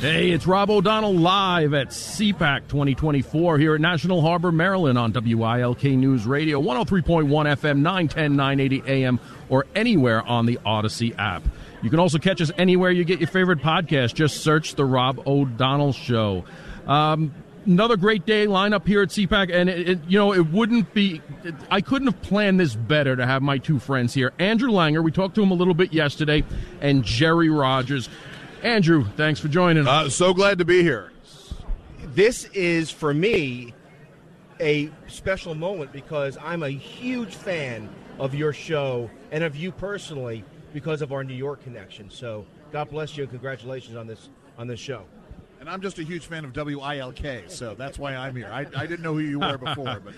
Hey, it's Rob O'Donnell live at CPAC 2024 here at National Harbor, Maryland on WILK News Radio, 103.1 FM, 910, 980 AM, or anywhere on the Odyssey app. You can also catch us anywhere you get your favorite podcast. Just search The Rob O'Donnell Show. Um, another great day lineup here at CPAC, and it, it, you know it wouldn't be. It, I couldn't have planned this better to have my two friends here, Andrew Langer. We talked to him a little bit yesterday, and Jerry Rodgers. Andrew, thanks for joining us. Uh, so glad to be here. This is for me a special moment because I'm a huge fan of your show and of you personally because of our New York connection. So God bless you and congratulations on this on this show. And I'm just a huge fan of WILK, so that's why I'm here. I, I didn't know who you were before, but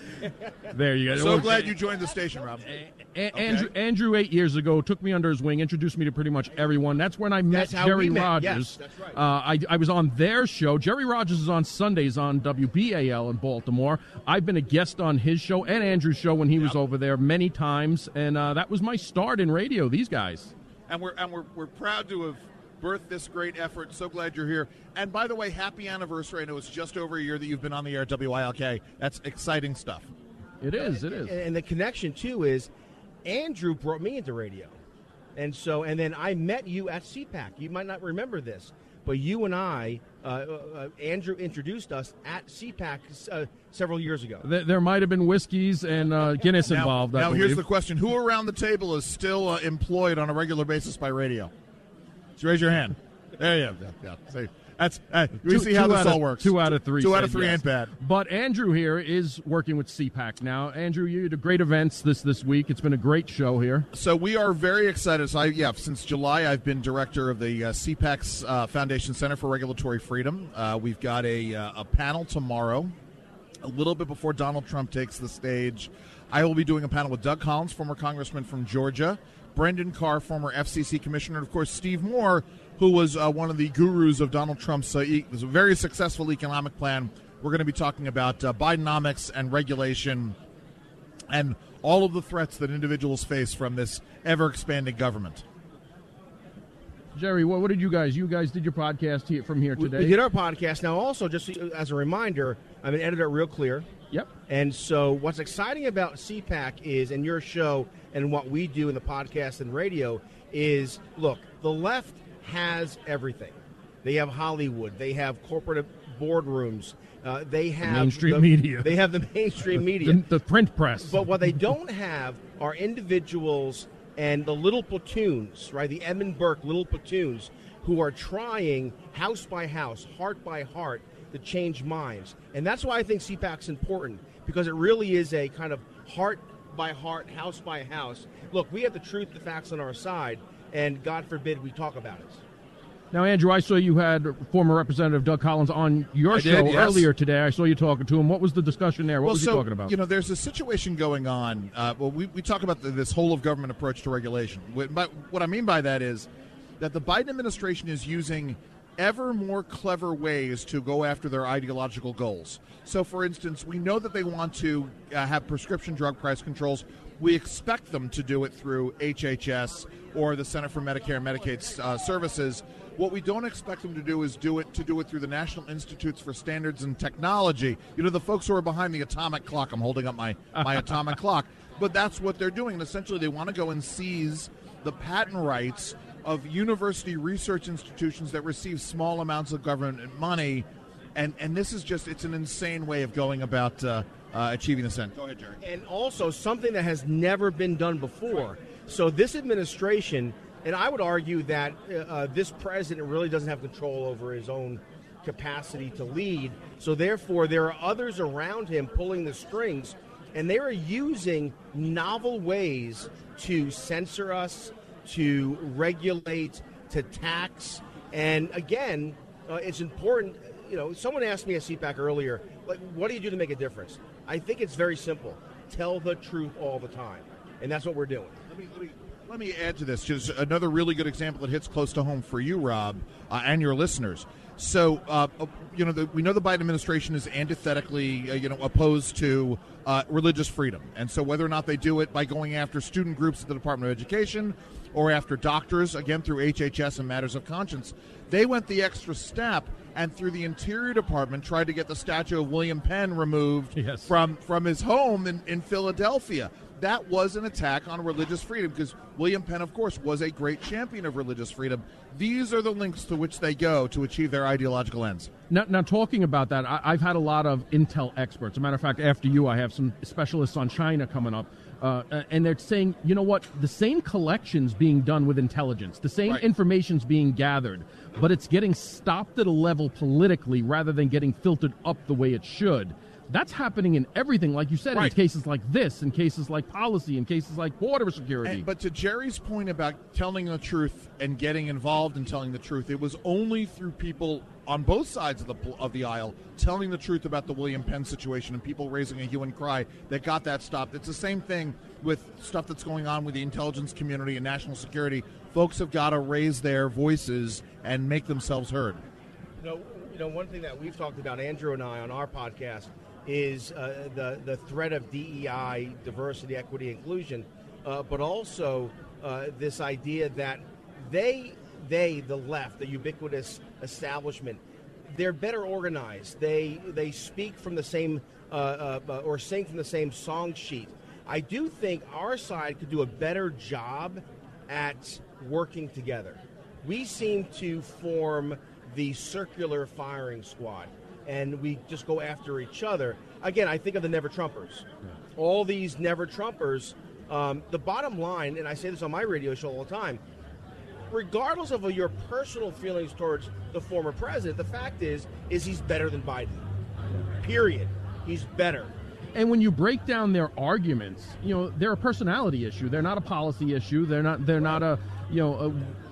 there you go. So glad you joined the station, Rob. A- okay. Andrew, Andrew, eight years ago, took me under his wing, introduced me to pretty much everyone. That's when I met Jerry met. Rodgers. Yes, that's right. Uh, I, I was on their show. Jerry Rodgers is on Sundays on WBAL in Baltimore. I've been a guest on his show and Andrew's show when he was over there many times, and uh, that was my start in radio. These guys. And we're and we're, we're proud to have birthed this great effort. So glad you're here. And by the way, happy anniversary. I know it's just over a year that you've been on the air at WILK. That's exciting stuff. It is. It is. And, and the connection too is Andrew brought me into radio, and so and then I met you at CPAC. You might not remember this, but you and I, uh, uh, Andrew introduced us at CPAC uh, several years ago. There, there might have been whiskeys and uh, Guinness now, involved. I now, believe. here's the question: Who around the table is still uh, employed on a regular basis by radio? Raise your hand. There you go. Yeah, yeah. See, that's uh, we two, see how this all of, works. Two out of three. Two out of three yes. ain't bad. But Andrew here is working with CPAC now. Andrew, you did great events this this week. It's been a great show here. So we are very excited. So I, yeah, since July, I've been director of the uh, CPAC's uh, Foundation Center for Regulatory Freedom. Uh, we've got a uh, a panel tomorrow, a little bit before Donald Trump takes the stage. I will be doing a panel with Doug Collins, former congressman from Georgia, Brendan Carr, former FCC commissioner, and of course Steve Moore, who was uh, one of the gurus of Donald Trump's uh, e- was a very successful economic plan. We're going to be talking about uh, Bidenomics and regulation, and all of the threats that individuals face from this ever expanding government. Jerry, what, what, did you guys? You guys did your podcast here, from here today. We, we did our podcast. Now, also, just as a reminder, I'm an editor at Real Clear. Yep. And so, what's exciting about CPAC is, and your show, and what we do in the podcast and radio is, look, the left has everything. They have Hollywood. They have corporate boardrooms. Uh, they have the mainstream the, media. They have the mainstream media. The, the print press. But what they don't have are individuals and the little platoons, right? The Edmund Burke little platoons who are trying house by house, heart by heart, to change minds. And that's why I think CPAC's important because it really is a kind of heart by heart, house by house. Look, we have the truth, the facts on our side, and God forbid we talk about it. Now, Andrew, I saw you had former Representative Doug Collins on your I show did, yes. earlier today. I saw you talking to him. What was the discussion there? What well, was so, he talking about? You know, there's a situation going on. Uh, well, we, we talk about the, this whole of government approach to regulation. But what I mean by that is that the Biden administration is using ever more clever ways to go after their ideological goals. So, for instance, we know that they want to uh, have prescription drug price controls. We expect them to do it through HHS or the Center for Medicare and Medicaid uh, Services. What we don't expect them to do is do it to do it through the National Institutes for Standards and Technology. You know, the folks who are behind the atomic clock. I'm holding up my my atomic clock, but that's what they're doing. And essentially, they want to go and seize the patent rights of university research institutions that receive small amounts of government money. And and this is just it's an insane way of going about uh, uh, achieving this end. Go ahead, Jerry. And also something that has never been done before. So this administration and I would argue that uh, this president really doesn't have control over his own capacity to lead. So, therefore, there are others around him pulling the strings, and they are using novel ways to censor us, to regulate, to tax. And again, uh, it's important. You know, someone asked me at CPAC earlier, like, what do you do to make a difference? I think it's very simple. Tell the truth all the time. And that's what we're doing. Let me, let me, let me add to this, just another really good example that hits close to home for you, Rob, uh, and your listeners. So, uh, uh, you know, the, we know the Biden administration is antithetically, uh, you know, opposed to uh, religious freedom, and so whether or not they do it by going after student groups at the Department of Education or after doctors, again through HHS and matters of conscience, they went the extra step and through the Interior Department tried to get the statue of William Penn removed Yes. from from his home in, in Philadelphia. That was an attack on religious freedom because William Penn, of course, was a great champion of religious freedom. These are the links to which they go to achieve their ideological ends. Now, now talking about that, I, I've had a lot of intel experts. As a matter of fact, after you, I have some specialists on China coming up. Uh, and they're saying, you know what, the same collections being done with intelligence, the same Right. information's being gathered, but it's getting stopped at a level politically rather than getting filtered up the way it should. That's happening in everything, like you said, Right. in cases like this, in cases like policy, in cases like border security. And, but to Jerry's point about telling the truth and getting involved in telling the truth, it was only through people on both sides of the of the aisle telling the truth about the William Penn situation and people raising a hue and cry that got that stopped. It's the same thing with stuff that's going on with the intelligence community and national security. Folks have got to raise their voices and make themselves heard. You know, you know, one thing that we've talked about, Andrew and I, on our podcast, is uh, the the threat of DEI, diversity, equity, inclusion, uh, but also uh, this idea that they they the left, the ubiquitous establishment, they're better organized. They they speak from the same uh, uh, or sing from the same song sheet. I do think our side could do a better job at working together. We seem to form the circular firing squad, and we just go after each other. Again, I think of the Never Trumpers. All these Never Trumpers. Um, the bottom line, and I say this on my radio show all the time, regardless of your personal feelings towards the former president, the fact is, is he's better than Biden. Period. He's better. And when you break down their arguments, you know they're a personality issue. They're not a policy issue. They're not. They're not a you know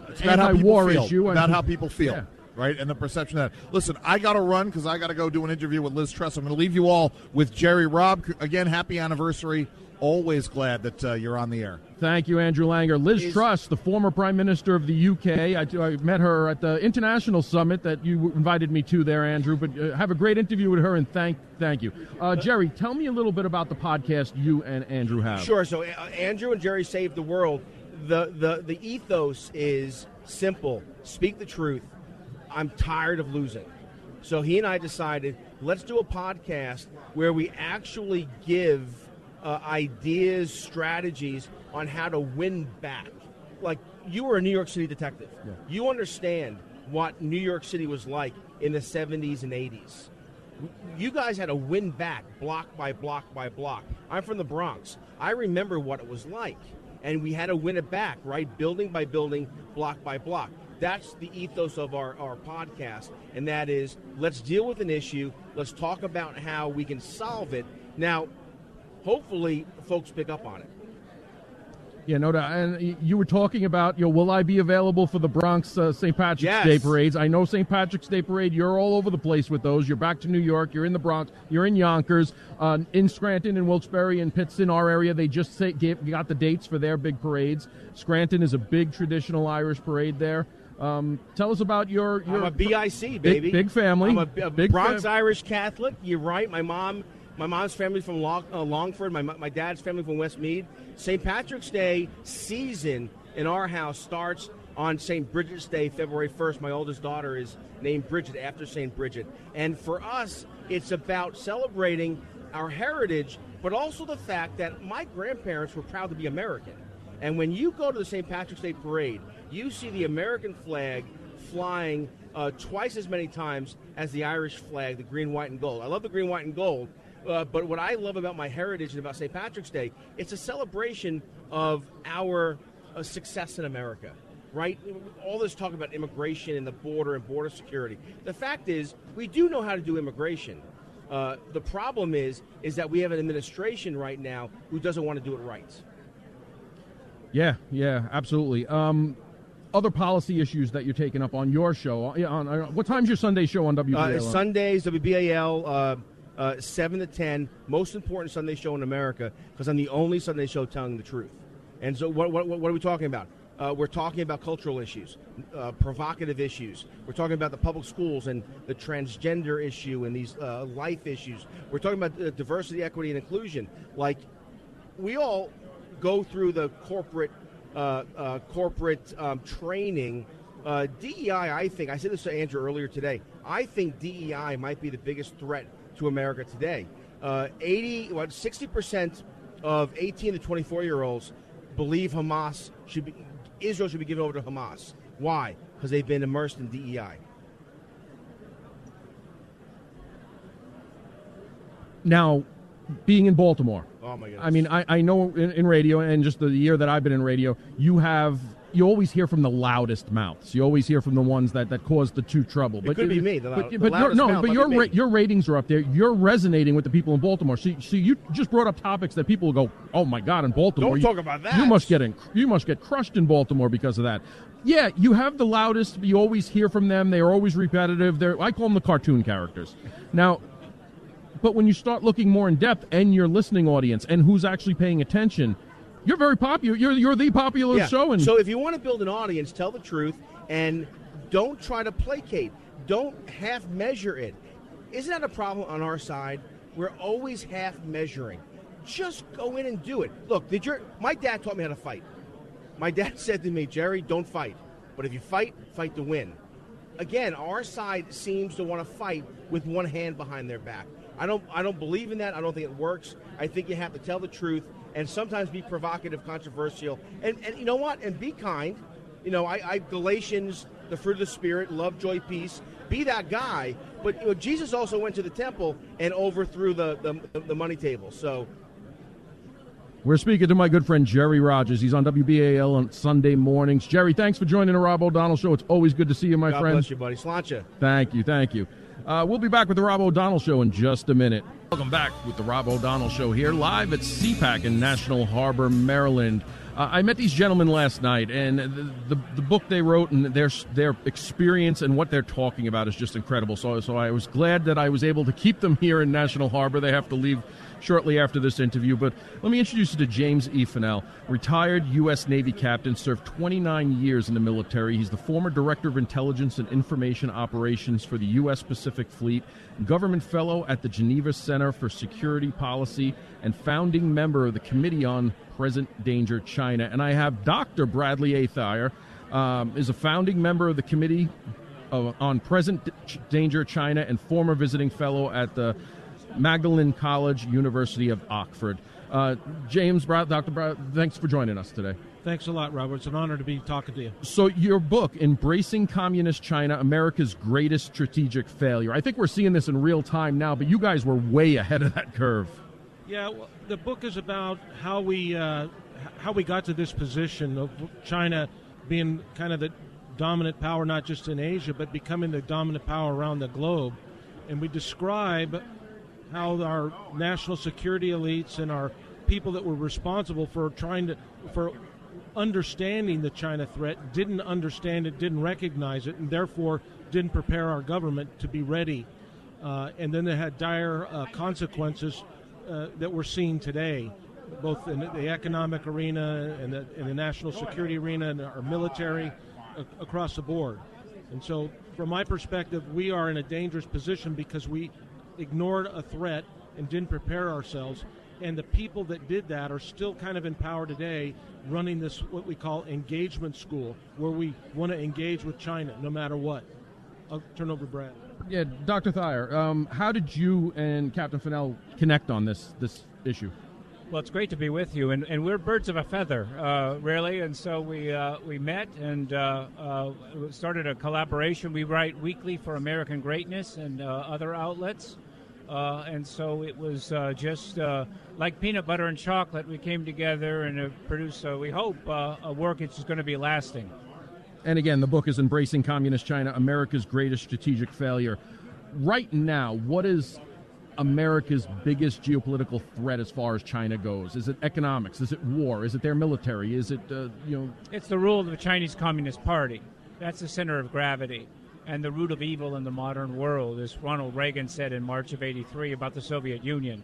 a It's about how people anti-war feel. issue. About And- how people feel. Yeah. Right, and the perception that listen, I got to run because I got to go do an interview with Liz Truss. I'm going to leave you all with Jerry Robb. Again, happy anniversary. Always glad that uh, you're on the air. Thank you, Andrew Langer. Liz Is- Truss, the former Prime Minister of the UK. I, I met her at the international summit that you invited me to there, Andrew. But uh, have a great interview with her, and thank thank you, uh, Jerry. Tell me a little bit about the podcast you and Andrew have. Sure. So uh, Andrew and Jerry saved the world. The, the the ethos is simple. Speak the truth. I'm tired of losing. So he and I decided let's do a podcast where we actually give uh, ideas, strategies on how to win back. Like you were a New York City detective. You understand what New York City was like in the 70s and 80s you guys had to win back block by block by block. I'm from the Bronx. I remember what it was like. And we had to win it back, right? Building by building, block by block. That's the ethos of our, our podcast. And that is let's deal with an issue, let's talk about how we can solve it. Now, hopefully, folks pick up on it. Yeah, no doubt. And you were talking about, you know, will I be available for the Bronx uh, St. Patrick's Yes. Day parades? I know St. Patrick's Day parade. You're all over the place with those. You're back to New York. You're in the Bronx. You're in Yonkers, uh, in Scranton, and Wilkes-Barre, and Pittston, our area. They just say, gave, got the dates for their big parades. Scranton is a big traditional Irish parade there. Um, tell us about your your I'm a BIC baby, big family. I'm a, a Big Bronx fam- Irish Catholic. You're right. My mom, my mom's family from Long, uh, Longford. My my dad's family from Westmeath. St. Patrick's Day season in our house starts on St. Bridget's Day, February 1st. My oldest daughter is named Bridget after St. Bridget, and for us, it's about celebrating our heritage, but also the fact that my grandparents were proud to be American. And when you go to the St. Patrick's Day parade, you see the American flag flying uh, twice as many times as the Irish flag, the green, white, and gold. I love the green, white, and gold. Uh, but what I love about my heritage and about St. Patrick's Day, it's a celebration of our uh, success in America, right? All this talk about immigration and the border and border security. The fact is, we do know how to do immigration. Uh, the problem is, is that we have an administration right now who doesn't want to do it right. Yeah, yeah, absolutely. Um, other policy issues that you're taking up on your show. uh, Yeah, on, uh, what time's your Sunday show on Uh, WBAL? Sundays, WBAL, uh, uh, 7 to 10, most important Sunday show in America because I'm the only Sunday show telling the truth. And so, what, what, what are we talking about? Uh, we're talking about cultural issues, uh, provocative issues. We're talking about the public schools and the transgender issue and these uh, life issues. We're talking about uh, diversity, equity, and inclusion. Like, we all go through the corporate uh, uh, Uh, uh, corporate um, training. Uh, DEI, I think, I said this to Andrew earlier today. I think DEI might be the biggest threat to America today. 80, what, 60 percent of 18 to 24 year olds believe Hamas should be Israel should be given over to Hamas. Why? Because they've been immersed in DEI. Now, being in Baltimore. Oh my goodness. I mean, I, I know in, in radio and just the year that I've been in radio, you have you always hear from the loudest mouths. You always hear from the ones that, that cause the two trouble. It but could you, be me. The, but, the but loudest no, mouth but your ra- your ratings are up there. You're resonating with the people in Baltimore. See, see, you just brought up topics that people will go, "Oh my God!" In Baltimore, Don't you, talk about that. You must get in, you must get crushed in Baltimore because of that. Yeah, you have the loudest. You always hear from them. They are always repetitive. They're I call them the cartoon characters. Now, but when you start looking more in depth and your listening audience and who's actually paying attention, you're very popular. You're you're the popular Yeah. show. And so if you want to build an audience, tell the truth and don't try to placate. Don't half measure it. Isn't that a problem on our side? We're always half measuring. Just go in and do it. Look, did your my dad taught me how to fight. My dad said to me, Jerry, don't fight. But if you fight, fight to win. Again, our side seems to want to fight with one hand behind their back. I don't I don't believe in that. I don't think it works. I think you have to tell the truth and sometimes be provocative, controversial, and, and you know what? And be kind. You know, I, I Galatians, the fruit of the spirit, love, joy, peace. Be that guy. But you know, Jesus also went to the temple and overthrew the, the, the money table. So We're speaking to my good friend Jerry Rodgers. He's on WBAL on Sunday mornings. Jerry, thanks for joining the Rob O'Donnell Show. It's always good to see you, my God friend. bless you, buddy. Sláinte. Thank you, thank you. Uh, we'll be back with the Rob O'Donnell Show in just a minute. Welcome back with the Rob O'Donnell Show here, live at CPAC in National Harbor, Maryland. Uh, I met these gentlemen last night, and the, the, the book they wrote and their their experience and what they're talking about is just incredible. So, so I was glad that I was able to keep them here in National Harbor. They have to leave shortly after this interview. But let me introduce you to James E. Fanell, retired U.S. Navy captain, served 29 years in the military. He's the former director of intelligence and information operations for the U.S. Pacific Fleet, government fellow at the Geneva Center for Security Policy, and founding member of the Committee on Present Danger China. And I have Dr. Bradley A. Thayer, um, is a founding member of the Committee of, on Present Danger China and former visiting fellow at the Magdalen College, University of Oxford. Uh, James, Brad, Dr. Brad, thanks for joining us today. Thanks a lot, Robert. It's an honor to be talking to you. So, your book, Embracing Communist China, America's Greatest Strategic Failure. I think we're seeing this in real time now, but you guys were way ahead of that curve. Yeah, well, the book is about how we uh, how we got to this position of China being kind of the dominant power, not just in Asia, but becoming the dominant power around the globe. And we describe how our national security elites and our people that were responsible for trying to for understanding the China threat didn't understand it, didn't recognize it, and therefore didn't prepare our government to be ready. Uh, and then it had dire uh, consequences uh, that we're seeing today, both in the economic arena and the, in the national security arena and our military a- across the board. And so, from my perspective, we are in a dangerous position because we ignored a threat and didn't prepare ourselves. And the people that did that are still kind of in power today, running this what we call engagement school, where we want to engage with China no matter what. I'll turn over Brad. Yeah, Dr. Thayer, um, how did you and Captain Fanell connect on this this issue? Well, it's great to be with you, and, and we're birds of a feather, uh, really. And so we uh, we met and uh, uh, started a collaboration. We write weekly for American Greatness and uh, other outlets, uh, and so it was just like peanut butter and chocolate. We came together and produced, we hope, a work that's going to be lasting. And again, the book is Embracing Communist China, America's Greatest Strategic Failure. Right now, what is America's biggest geopolitical threat as far as China goes? Is it economics? Is it war? Is it their military? Is it, uh, you know, It's the rule of the Chinese Communist Party. That's the center of gravity. And the root of evil in the modern world, as Ronald Reagan said in March of 83 about the Soviet Union.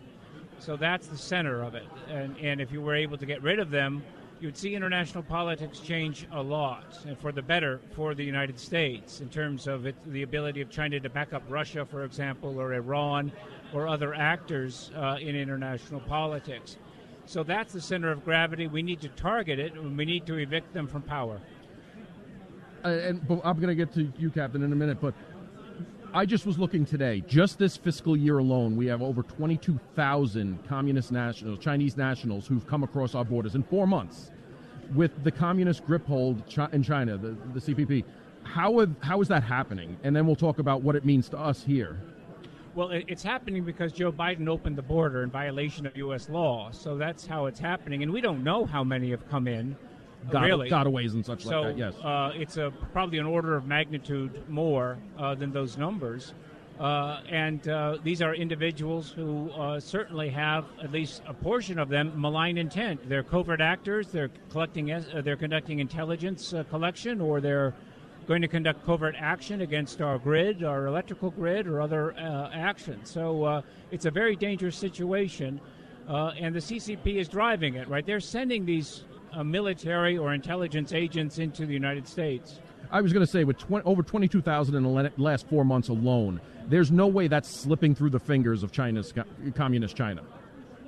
So that's the center of it. And, and if you were able to get rid of them, you'd see international politics change a lot, and for the better for the United States in terms of it, the ability of China to back up Russia, for example, or Iran, or other actors uh, in international politics. So that's the center of gravity. We need to target it, and we need to evict them from power. Uh, and I'm going to get to you, Captain, in a minute, but I just was looking today. Just this fiscal year alone, we have over 22,000 communist nationals, Chinese nationals, who've come across our borders in four months with the communist grip hold in China, the, the CPP. How, have, how is that happening? And then we'll talk about what it means to us here. Well, it's happening because Joe Biden opened the border in violation of U.S. law. So that's how it's happening. And we don't know how many have come in. Got, really. gotaways and such so, like that, yes. Uh, it's a, probably an order of magnitude more uh, than those numbers. Uh, and uh, these are individuals who uh, certainly have at least a portion of them malign intent. They're covert actors. They're collecting. Uh, they're conducting intelligence collection, or they're going to conduct covert action against our grid, our electrical grid, or other uh, actions. So uh, it's a very dangerous situation, uh, and the CCP is driving it, right? They're sending these uh, military or intelligence agents into the United States. I was going to say, with 20, over 22,000 in the last four months alone, there's no way that's slipping through the fingers of China's communist China.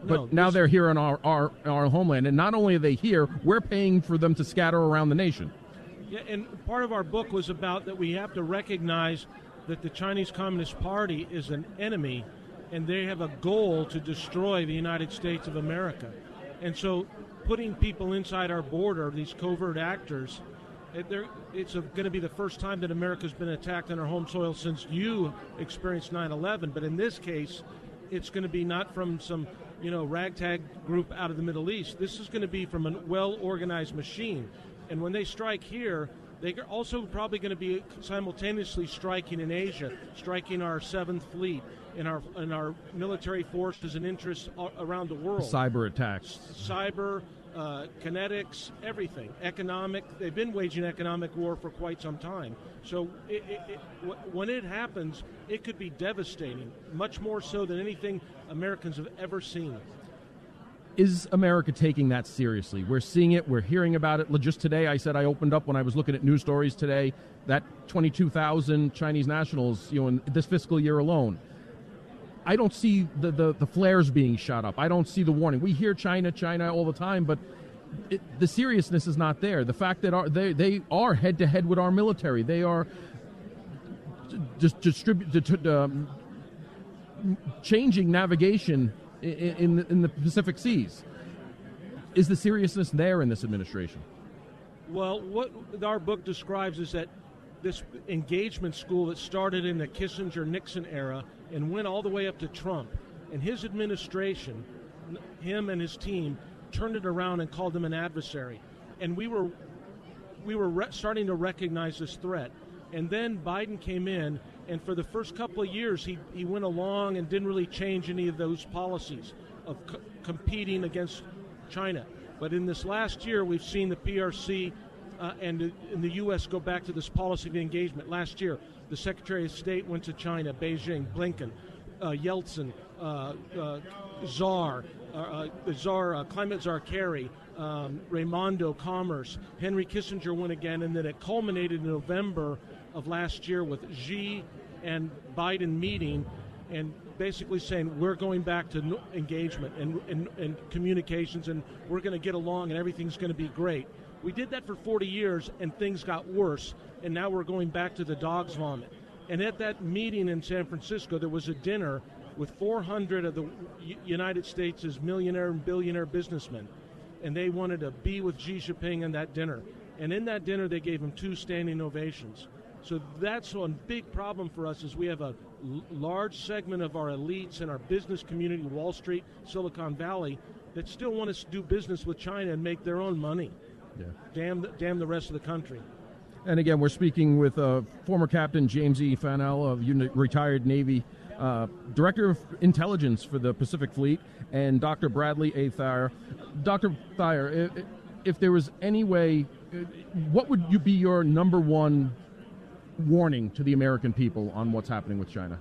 But no, now they're here in our, our, our homeland, and not only are they here, we're paying for them to scatter around the nation. Yeah, and part of our book was about that we have to recognize that the Chinese Communist Party is an enemy and they have a goal to destroy the United States of America. And so putting people inside our border, these covert actors, it's going to be the first time that America's been attacked on our home soil since you experienced 9/11. But in this case, it's going to be not from some you know ragtag group out of the Middle East. This is going to be from a well-organized machine. And when they strike here, they're also probably going to be simultaneously striking in Asia, striking our Seventh Fleet and our and our military forces and interests around the world. Cyber attacks, cyber, uh, kinetics, everything, economic. They've been waging economic war for quite some time. So it, it, it, when it happens, it could be devastating, much more so than anything Americans have ever seen is America taking that seriously? We're seeing it, we're hearing about it. Just today, I said I opened up when I was looking at news stories today that 22,000 Chinese nationals, you know, in this fiscal year alone. I don't see the, the, the, flares being shot up. I don't see the warning. We hear China, China all the time, but it, the seriousness is not there. The fact that our, they, they are head to head with our military, they are just distribute, um, changing navigation in, the, in the Pacific Seas. Is the seriousness there in this administration? Well, what our book describes is that this engagement school that started in the Kissinger Nixon era and went all the way up to Trump and his administration, him and his team turned it around and called him an adversary. And we were we were re- starting to recognize this threat. And then Biden came in and for the first couple of years, he, he went along and didn't really change any of those policies of co- competing against China. But in this last year, we've seen the PRC uh, and in the U.S. go back to this policy of engagement. Last year, the Secretary of State went to China, Beijing, Blinken, uh, Yellen, uh, uh Czar, uh, uh, the Czar, Climate Czar Kerry, um, Raimondo, Commerce. Henry Kissinger went again, and then it culminated in November of last year with Xi and Biden meeting and basically saying we're going back to engagement and, and, and communications and we're going to get along and everything's going to be great. We did that for 40 years and things got worse, and now we're going back to the dog's vomit. And at that meeting in San Francisco, there was a dinner with 400 of the United States' millionaire and billionaire businessmen, and they wanted to be with Xi Jinping in that dinner. And in that dinner, they gave him two standing ovations. So that's one big problem for us is we have a l- large segment of our elites and our business community, Wall Street, Silicon Valley, that still want to do business with China and make their own money. Yeah. Damn, the, damn the rest of the country. And again, we're speaking with uh, former Captain James E. Fanell of retired Navy, uh, Director of Intelligence for the Pacific Fleet, and Dr. Bradley A. Thayer. Dr. Thayer, if, if there was any way, uh, what would you be your number one warning to the American people on what's happening with China?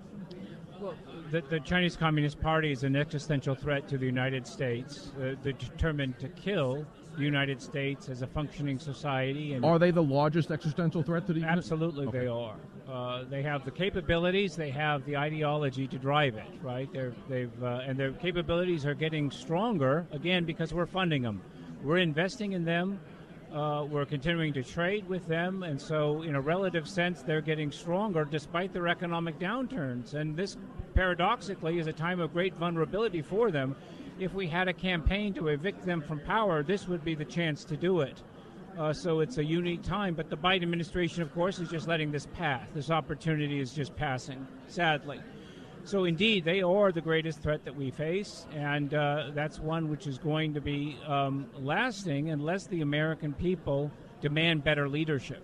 Well, the, the Chinese Communist Party is an existential threat to the United States. Uh, they're determined to kill the United States as a functioning society. And Are they the largest existential threat to the United States? Absolutely, Okay. they are. Uh, they have the capabilities. They have the ideology to drive it. Right? They're, they've uh, and their capabilities are getting stronger again because we're funding them. We're investing in them. Uh, we're continuing to trade with them, and so in a relative sense, they're getting stronger despite their economic downturns. And this, paradoxically, is a time of great vulnerability for them. If we had a campaign to evict them from power, this would be the chance to do it. Uh, so it's a unique time. But the Biden administration, of course, is just letting this pass. This opportunity is just passing, sadly. So indeed, they are the greatest threat that we face, and uh, that's one which is going to be um, lasting unless the American people demand better leadership.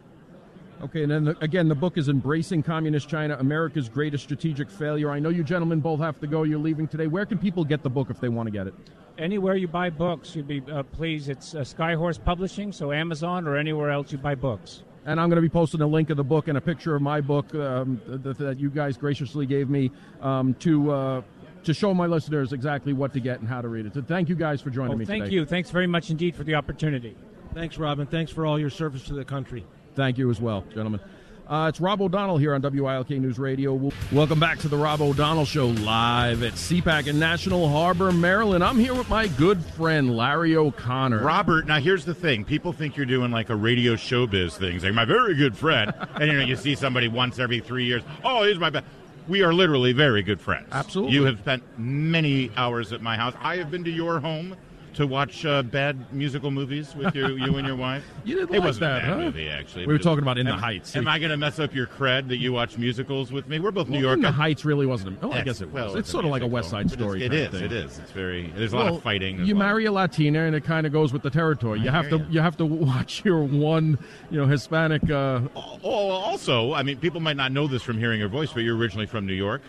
Okay, and then the, again, the book is Embracing Communist China, America's Greatest Strategic Failure. I know you gentlemen both have to go. You're leaving today. Where can people get the book if they want to get it? Anywhere you buy books, you'd be uh, pleased. It's uh, Skyhorse Publishing, so Amazon or anywhere else you buy books. And I'm going to be posting a link of the book and a picture of my book um, that, that you guys graciously gave me um, to uh, to show my listeners exactly what to get and how to read it. So thank you guys for joining Oh, me thank today. you. Thanks very much indeed for the opportunity. Thanks, Robin. Thanks for all your service to the country. Thank you as well, gentlemen. Uh, it's Rob O'Donnell here on WILK News Radio. Welcome back to the Rob O'Donnell Show live at CPAC in National Harbor, Maryland. I'm here with my good friend Larry O'Connor. Robert, now here's the thing. People think you're doing like a radio showbiz thing, like my very good friend. and, you know, you see somebody once every three years. Oh, he's my best. We are literally very good friends. Absolutely. You have spent many hours at my house. I have been to your home to watch uh, bad musical movies with you, you and your wife. You didn't it like wasn't that, a bad huh? movie, actually. We were talking about In the am- Heights. Am I going to mess up your cred that you watch musicals with me? We're both New Well, York. In the Heights really wasn't. A, oh, I guess it was. well, it's a sort of like a musical. West Side Story. It kind is. thing. It is. It's very. There's a lot Well, of fighting. There's You a lot of- marry a Latina, and it kind of goes with the territory. You have to ya. you have to watch your one, you know, Hispanic. Uh, Oh, also, I mean, people might not know this from hearing your voice, but you're originally from New York.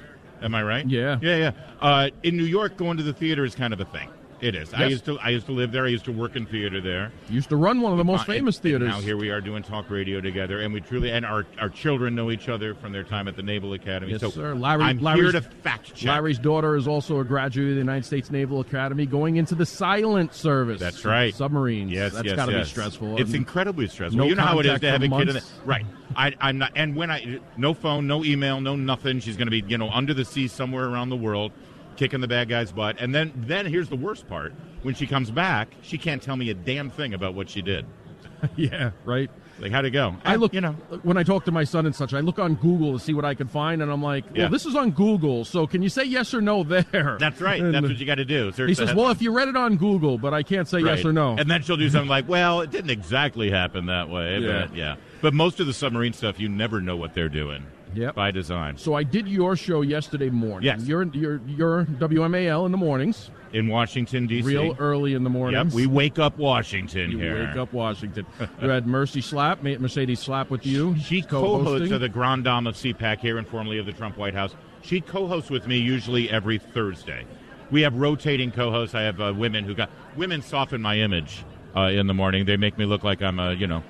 Am I right? Yeah. Yeah, yeah. Uh, in New York, going to the theater is kind of a thing. It is. I used to. I used to live there. I used to work in theater there. used to run one of the most Uh, famous theaters. Now here we are doing talk radio together, and we truly and our our children know each other from their time at the Naval Academy. Yes, so sir. Larry- I'm Larry's- here to fact check. Larry's daughter is also a graduate of the United States Naval Academy, going into the silent service. That's right. Submarines. Yes, that's yes, got to yes. be stressful. It's incredibly stressful. no you know how it is to have a kid in months. the right. I, I'm not, and when I no phone, no email, no nothing. She's going to be you know under the sea somewhere around the world, kicking the bad guy's butt. And then then here's the worst part: when she comes back, she can't tell me a damn thing about what she did. yeah, right. Like how'd it go? I Eh, look, you know. when I talk to my son and such, I look on Google to see what I can find, and I'm like, well, Yeah. this is on Google, so can you say yes or no there? That's right. And That's what you got to do. Search He says, well, if you read it on Google, but I can't say yes or no. And then she'll do something like, "Well, it didn't exactly happen that way." Yeah. But yeah. But most of the submarine stuff, you never know what they're doing. Yep. By design. so I did your show yesterday morning. Yes. You're, you're, you're WMAL in the mornings, In Washington D.C. real early in the morning. Yep. We wake up Washington You here. wake up Washington. you had Mercy Schlapp, Mercedes Schlapp with you. She co-hosts of the Grand Dame of CPAC here and formerly of the Trump White House. She co-hosts with me usually every Thursday. We have rotating co-hosts. I have uh, women who got women soften my image uh, in the morning. They make me look like I'm a you know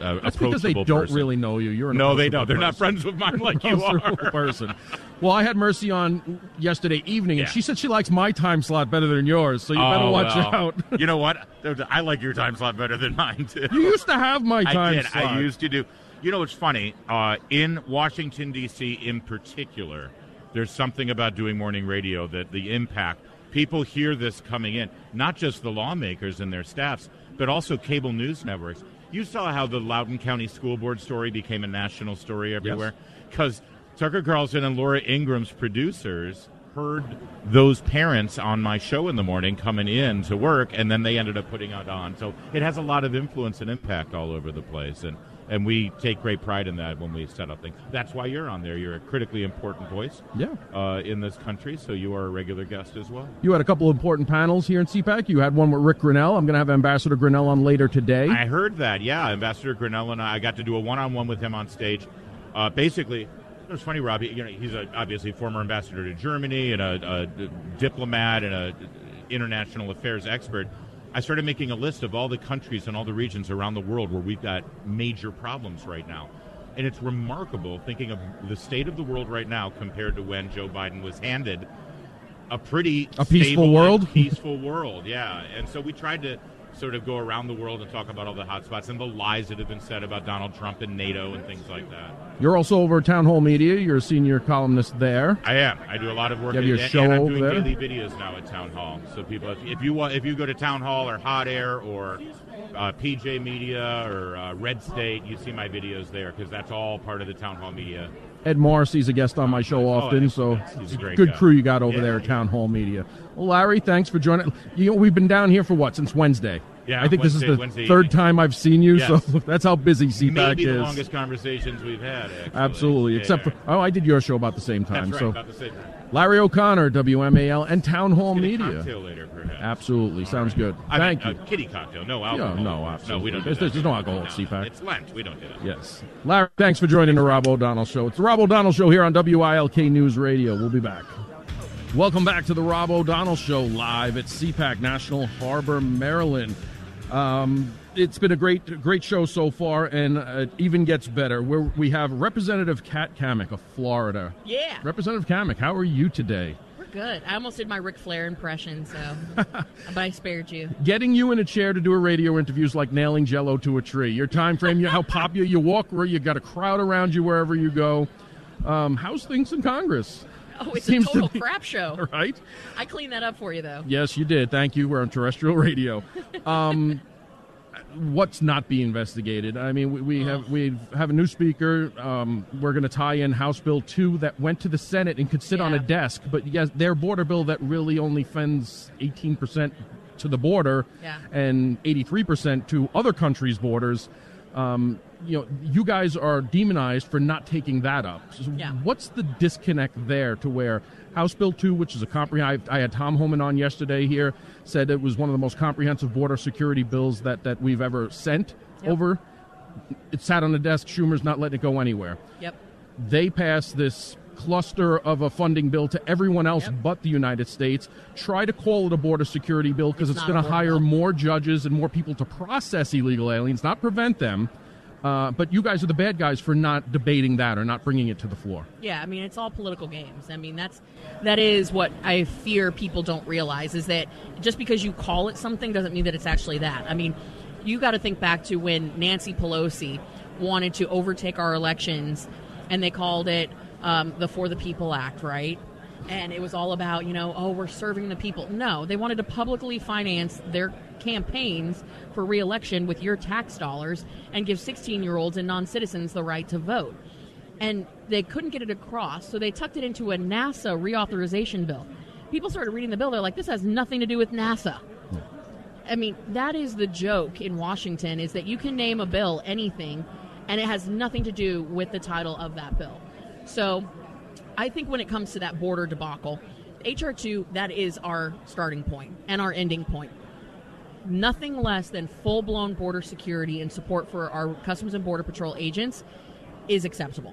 a That's because they don't person. really know you. You're an No, they don't. They're not friends with mine like you are. person. Well, I had Mercy on yesterday evening, and Yeah. she said she likes my time slot better than yours. So you better Oh, watch well. out. you know what? I like your time slot better than mine too. you used to have my time I did. slot. I used to do. You know, it's funny. Uh, in Washington D.C. in particular, there's something about doing morning radio that the impact people hear this coming in, not just the lawmakers and their staffs, but also cable news networks. You saw how the Loudoun County School Board story became a national story everywhere because Tucker Carlson and Laura Ingraham's producers heard those parents on my show in the morning coming in to work, and then they ended up putting it on. So it has a lot of influence and impact all over the place, and and we take great pride in that when we set up things. That's why you're on there. You're a critically important voice Yeah. uh, in this country, so you are a regular guest as well. You had a couple of important panels here in CPAC. You had one with Rick Grenell. I'm going to have Ambassador Grenell on later today. I heard that. Yeah, Ambassador Grenell and I, I got to do a one-on-one with him on stage. Uh, basically, it was funny, Robbie. You know, he's a, obviously former ambassador to Germany and a, a diplomat and a international affairs expert. I started making a list of all the countries and all the regions around the world where we've got major problems right now. And it's remarkable thinking of the state of the world right now compared to when Joe Biden was handed a pretty A peaceful world? peaceful world. Yeah, and so we tried to sort of go around the world and talk about all the hotspots and the lies that have been said about Donald Trump and NATO and things like that. You're also over at Town Hall Media. You're a senior columnist there. I am. I do a lot of work. You have your and, show and I'm over doing there? daily videos now at Town Hall. So people, if, if you want, if you go to Town Hall or Hot Air or uh, PJ Media or uh, Red State, you see my videos there because that's all part of the Town Hall Media. Ed Morrissey's a guest on my show Oh, often, he's- so he's a great good guy. crew you got over Yeah. there at Town Hall Media. Well, Larry, thanks for joining. You know, we've been down here for what since Wednesday. Yeah, I think this is the Wednesday third evening. time I've seen you, so that's how busy CPAC Maybe is. the longest conversations we've had. Actually. Absolutely, Yeah. except for oh, I did your show about the same time. Right. so about the same. Larry O'Connor, WMAL, and Town Hall Media. cocktail later, perhaps. Absolutely, sounds good. I Thank mean, you. A kitty cocktail, no alcohol. no, No, absolutely. we don't. do There's- that. there's no alcohol at CPAC. It's Lent. We don't do that. Yes. Larry, thanks for joining the Rob O'Donnell Show. It's the Rob O'Donnell Show here on WILK News Radio. We'll be back. Welcome back to the Rob O'Donnell Show live at CPAC National Harbor, Maryland. Um, it's been a great, great show so far, and uh, it even gets better. Where we have Representative Kat Cammack of Florida. Yeah, Representative Cammack, how are you today? we're good. I almost did my Ric Flair impression, so but I spared you. Getting you in a chair to do a radio interview is like nailing Jello to a tree. Your time frame, how popular you walk, where you got a crowd around you wherever you go. Um, how's things in Congress? Oh, it's Seems a to total be- crap show. Right? I cleaned that up for you though. Yes, you did. Thank you. We're on terrestrial radio. Um, what's not being investigated? I mean, we, we have we have a new speaker. Um, we're going to tie in House Bill two that went to the Senate and could sit on a desk, but yes, their border bill that really only fends eighteen percent to the border Yeah. and eighty three percent to other countries' borders. Um, you know, you guys are demonized for not taking that up. So Yeah. What's the disconnect there to where House Bill 2, which is a comprehensive, I had Tom Homan on yesterday here, said it was one of the most comprehensive border security bills that, that we've ever sent Yep. over. It sat on the desk. Schumer's not letting it go anywhere. Yep. They passed this cluster of a funding bill to everyone else Yep. but the United States. Try to call it a border security bill because It's it's, going to hire bill. more judges and more people to process illegal aliens, not prevent them. Uh, but you guys are the bad guys for not debating that or not bringing it to the floor. Yeah, I mean it's all political games. I mean that's that is what I fear people don't realize is that just because you call it something doesn't mean that it's actually that. I mean, you got to think back to when Nancy Pelosi wanted to overtake our elections, and they called it um, the For the People Act, right? And it was all about you know oh we're serving the people. No, they wanted to publicly finance their campaigns for reelection with your tax dollars and give 16 year olds and non citizens the right to vote and they couldn't get it across, so they tucked it into a NASA reauthorization bill. People started reading the bill, they're like, this has nothing to do with NASA. I mean, that is the joke in Washington is that you can name a bill anything and it has nothing to do with the title of that bill. So I think when it comes to that border debacle, HR2, that is our starting point and our ending point. Nothing less than full blown border security and support for our Customs and Border Patrol agents is acceptable.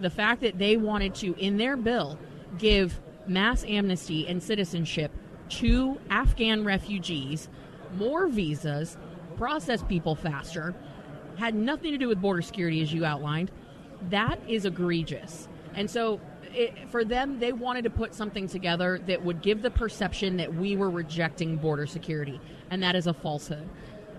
The fact that they wanted to, in their bill, give mass amnesty and citizenship to Afghan refugees, more visas, process people faster, had nothing to do with border security, as you outlined. That is egregious. And so, it, for them, they wanted to put something together that would give the perception that we were rejecting border security, and that is a falsehood.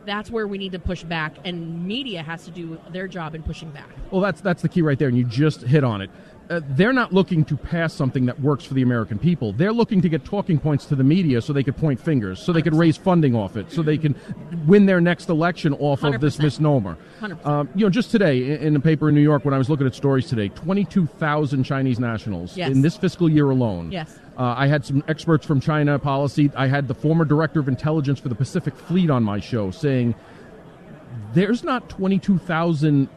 That's where we need to push back, and media has to do their job in pushing back. Well, that's that's the key right there, and you just hit on it. Uh, they're not looking to pass something that works for the American people. They're looking to get talking points to the media so they could point fingers, so they could raise funding off it, so they can win their next election off of this 100%. misnomer. 100%. Um, you know, just today in, in the paper in New York, when I was looking at stories today, 22,000 Chinese nationals Yes. in this fiscal year alone. Yes. Uh, I had some experts from China policy. I had the former director of intelligence for the Pacific Fleet on my show saying there's not 22,000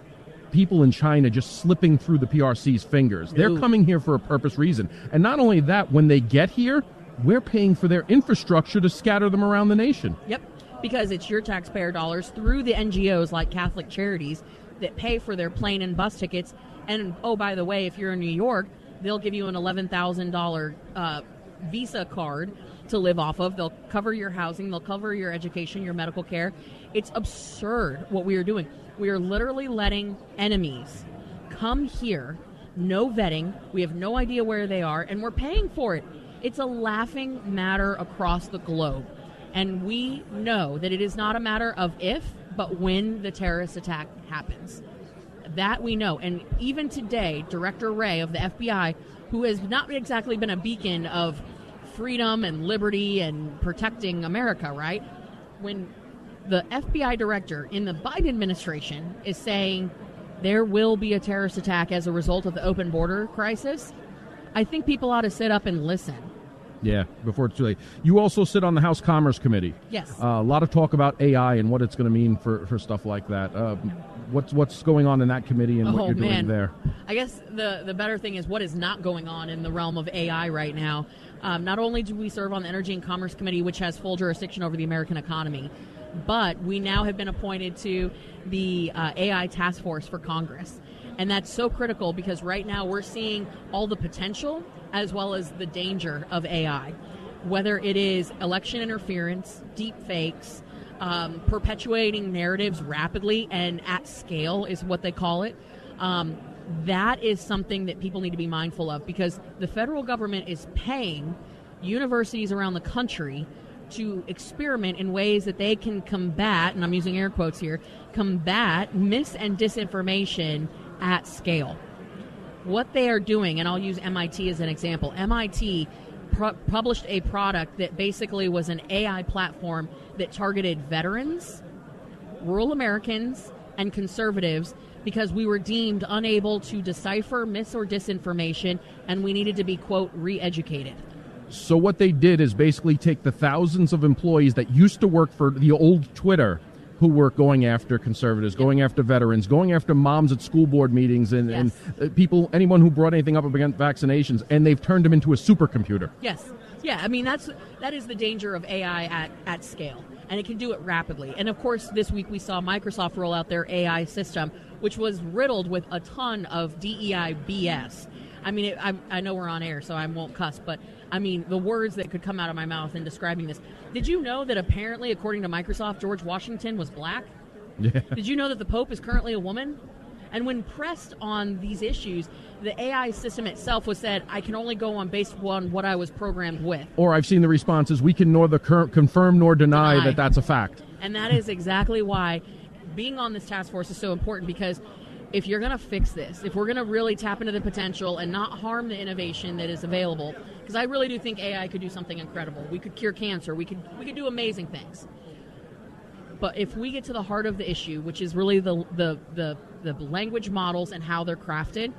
people in China just slipping through the PRC's fingers. They're coming here for a purpose reason. And not only that, when they get here, we're paying for their infrastructure to scatter them around the nation. Yep, because it's your taxpayer dollars through the NGOs like Catholic Charities that pay for their plane and bus tickets. And oh, by the way, if you're in New York, they'll give you an eleven thousand dollar uh, Visa card to live off of. They'll cover your housing, they'll cover your education, your medical care. It's absurd what we are doing. We are literally letting enemies come here, no vetting. We have no idea where they are, and we're paying for it. It's a laughing matter across the globe. And we know that it is not a matter of if, but when the terrorist attack happens. That we know. And even today, Director Wray of the FBI, who has not exactly been a beacon of freedom and liberty and protecting America, right? When the FBI director in the Biden administration is saying there will be a terrorist attack as a result of the open border crisis, I think people ought to sit up and listen. Yeah, before it's too late. You also sit on the House Commerce Committee. Yes. Uh, a lot of talk about AI and what it's going to mean for, for stuff like that. Uh, what's what's going on in that committee and what Oh, you're doing man. there? I guess the the better thing is what is not going on in the realm of AI right now. Um, not only do we serve on the Energy and Commerce Committee, which has full jurisdiction over the American economy, but we now have been appointed to the uh, AI task force for Congress. And that's so critical because right now we're seeing all the potential as well as the danger of AI. Whether it is election interference, deep fakes, um, perpetuating narratives rapidly and at scale is what they call it. Um, that is something that people need to be mindful of because the federal government is paying universities around the country to experiment in ways that they can combat, and I'm using air quotes here, combat mis and disinformation at scale. What they are doing, and I'll use MIT as an example, MIT pu- published a product that basically was an AI platform that targeted veterans, rural Americans, and conservatives because we were deemed unable to decipher mis or disinformation and we needed to be, quote, re educated. So what they did is basically take the thousands of employees that used to work for the old Twitter, who were going after conservatives, going after veterans, going after moms at school board meetings, and, Yes. and uh, people, anyone who brought anything up against vaccinations, and they've turned them into a supercomputer. Yes. Yeah, I mean that's that is the danger of AI at, at scale. And it can do it rapidly. And of course this week we saw Microsoft roll out their AI system, which was riddled with a ton of DEI BS. I mean, it, I, I know we're on air, so I won't cuss, but I mean, the words that could come out of my mouth in describing this. Did you know that apparently, according to Microsoft, George Washington was black? Yeah. Did you know that the Pope is currently a woman? And when pressed on these issues, the AI system itself was said, I can only go on based on what I was programmed with. Or I've seen the responses, we can nor cur- confirm nor deny, Deny. that that's a fact. And that is exactly why being on this task force is so important because if you're going to fix this, if we're going to really tap into the potential and not harm the innovation that is available, because I really do think AI could do something incredible. We could cure cancer. We could we could do amazing things. But if we get to the heart of the issue, which is really the the the, the language models and how they're crafted,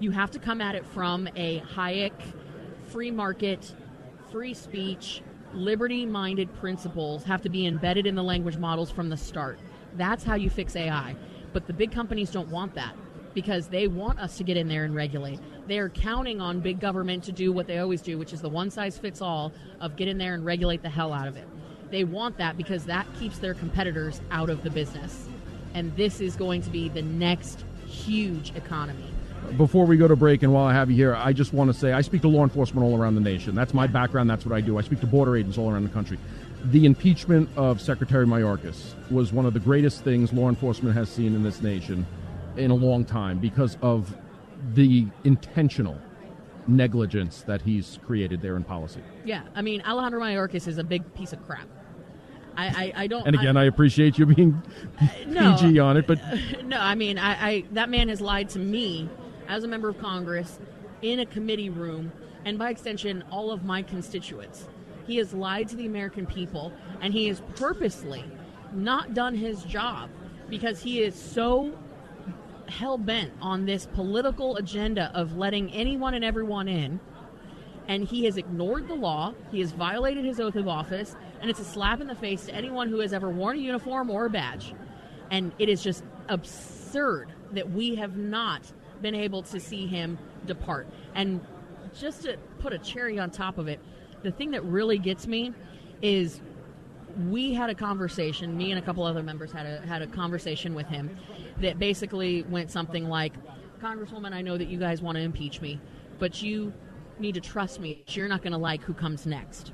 you have to come at it from a Hayek free market, free speech, liberty minded principles have to be embedded in the language models from the start. That's how you fix AI. But the big companies don't want that because they want us to get in there and regulate. They are counting on big government to do what they always do, which is the one size fits all of get in there and regulate the hell out of it. They want that because that keeps their competitors out of the business. And this is going to be the next huge economy. Before we go to break, and while I have you here, I just want to say I speak to law enforcement all around the nation. That's my background. That's what I do. I speak to border agents all around the country. The impeachment of Secretary Mayorkas was one of the greatest things law enforcement has seen in this nation in a long time because of the intentional negligence that he's created there in policy. Yeah, I mean, Alejandro Mayorkas is a big piece of crap. I, I, I don't. And again, I, appreciate you being no. PG on it, but no, I mean, I, I that man has lied to me as a member of Congress in a committee room, and by extension, all of my constituents. He has lied to the American people, and he has purposely not done his job because he is so hell bent on this political agenda of letting anyone and everyone in. And he has ignored the law. He has violated his oath of office, and it's a slap in the face to anyone who has ever worn a uniform or a badge. And it is just absurd that we have not been able to see him depart. And just to put a cherry on top of it, the thing that really gets me is we had a conversation. Me and a couple other members had a had a conversation with him that basically went something like, "Congresswoman, I know that you guys want to impeach me, but you need to trust me. You're not going to like who comes next."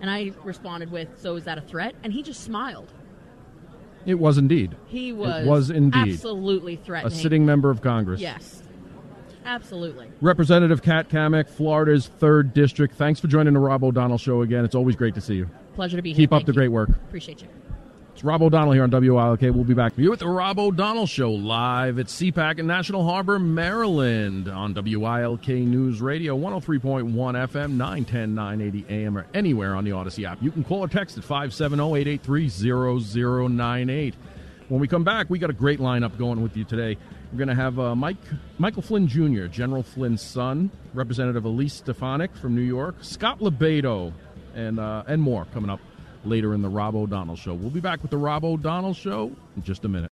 And I responded with, "So is that a threat?" And he just smiled. it was indeed. He was, It was indeed absolutely threatening. a sitting member of Congress. Yes, absolutely. Representative Kat Cammack, Florida's third district. Thanks for joining the Rob O'Donnell Show again. It's always great to see you. Pleasure to be here. Keep up Thank the you. great work. Appreciate you. It's Rob O'Donnell here on WILK. We'll be back. You're at the Rob O'Donnell Show live at CPAC in National Harbor, Maryland on WILK News Radio, 103.1 FM, 910, 980 AM, or anywhere on the Audacy app. You can call or text at 570 883 0098. When we come back, we got a great lineup going with you today. We're going to have uh, Mike Michael Flynn Jr., General Flynn's son, Representative Elise Stefanik from New York, Scott LoBaido, and uh, and more coming up later in the Rob O'Donnell Show. We'll be back with the Rob O'Donnell Show in just a minute.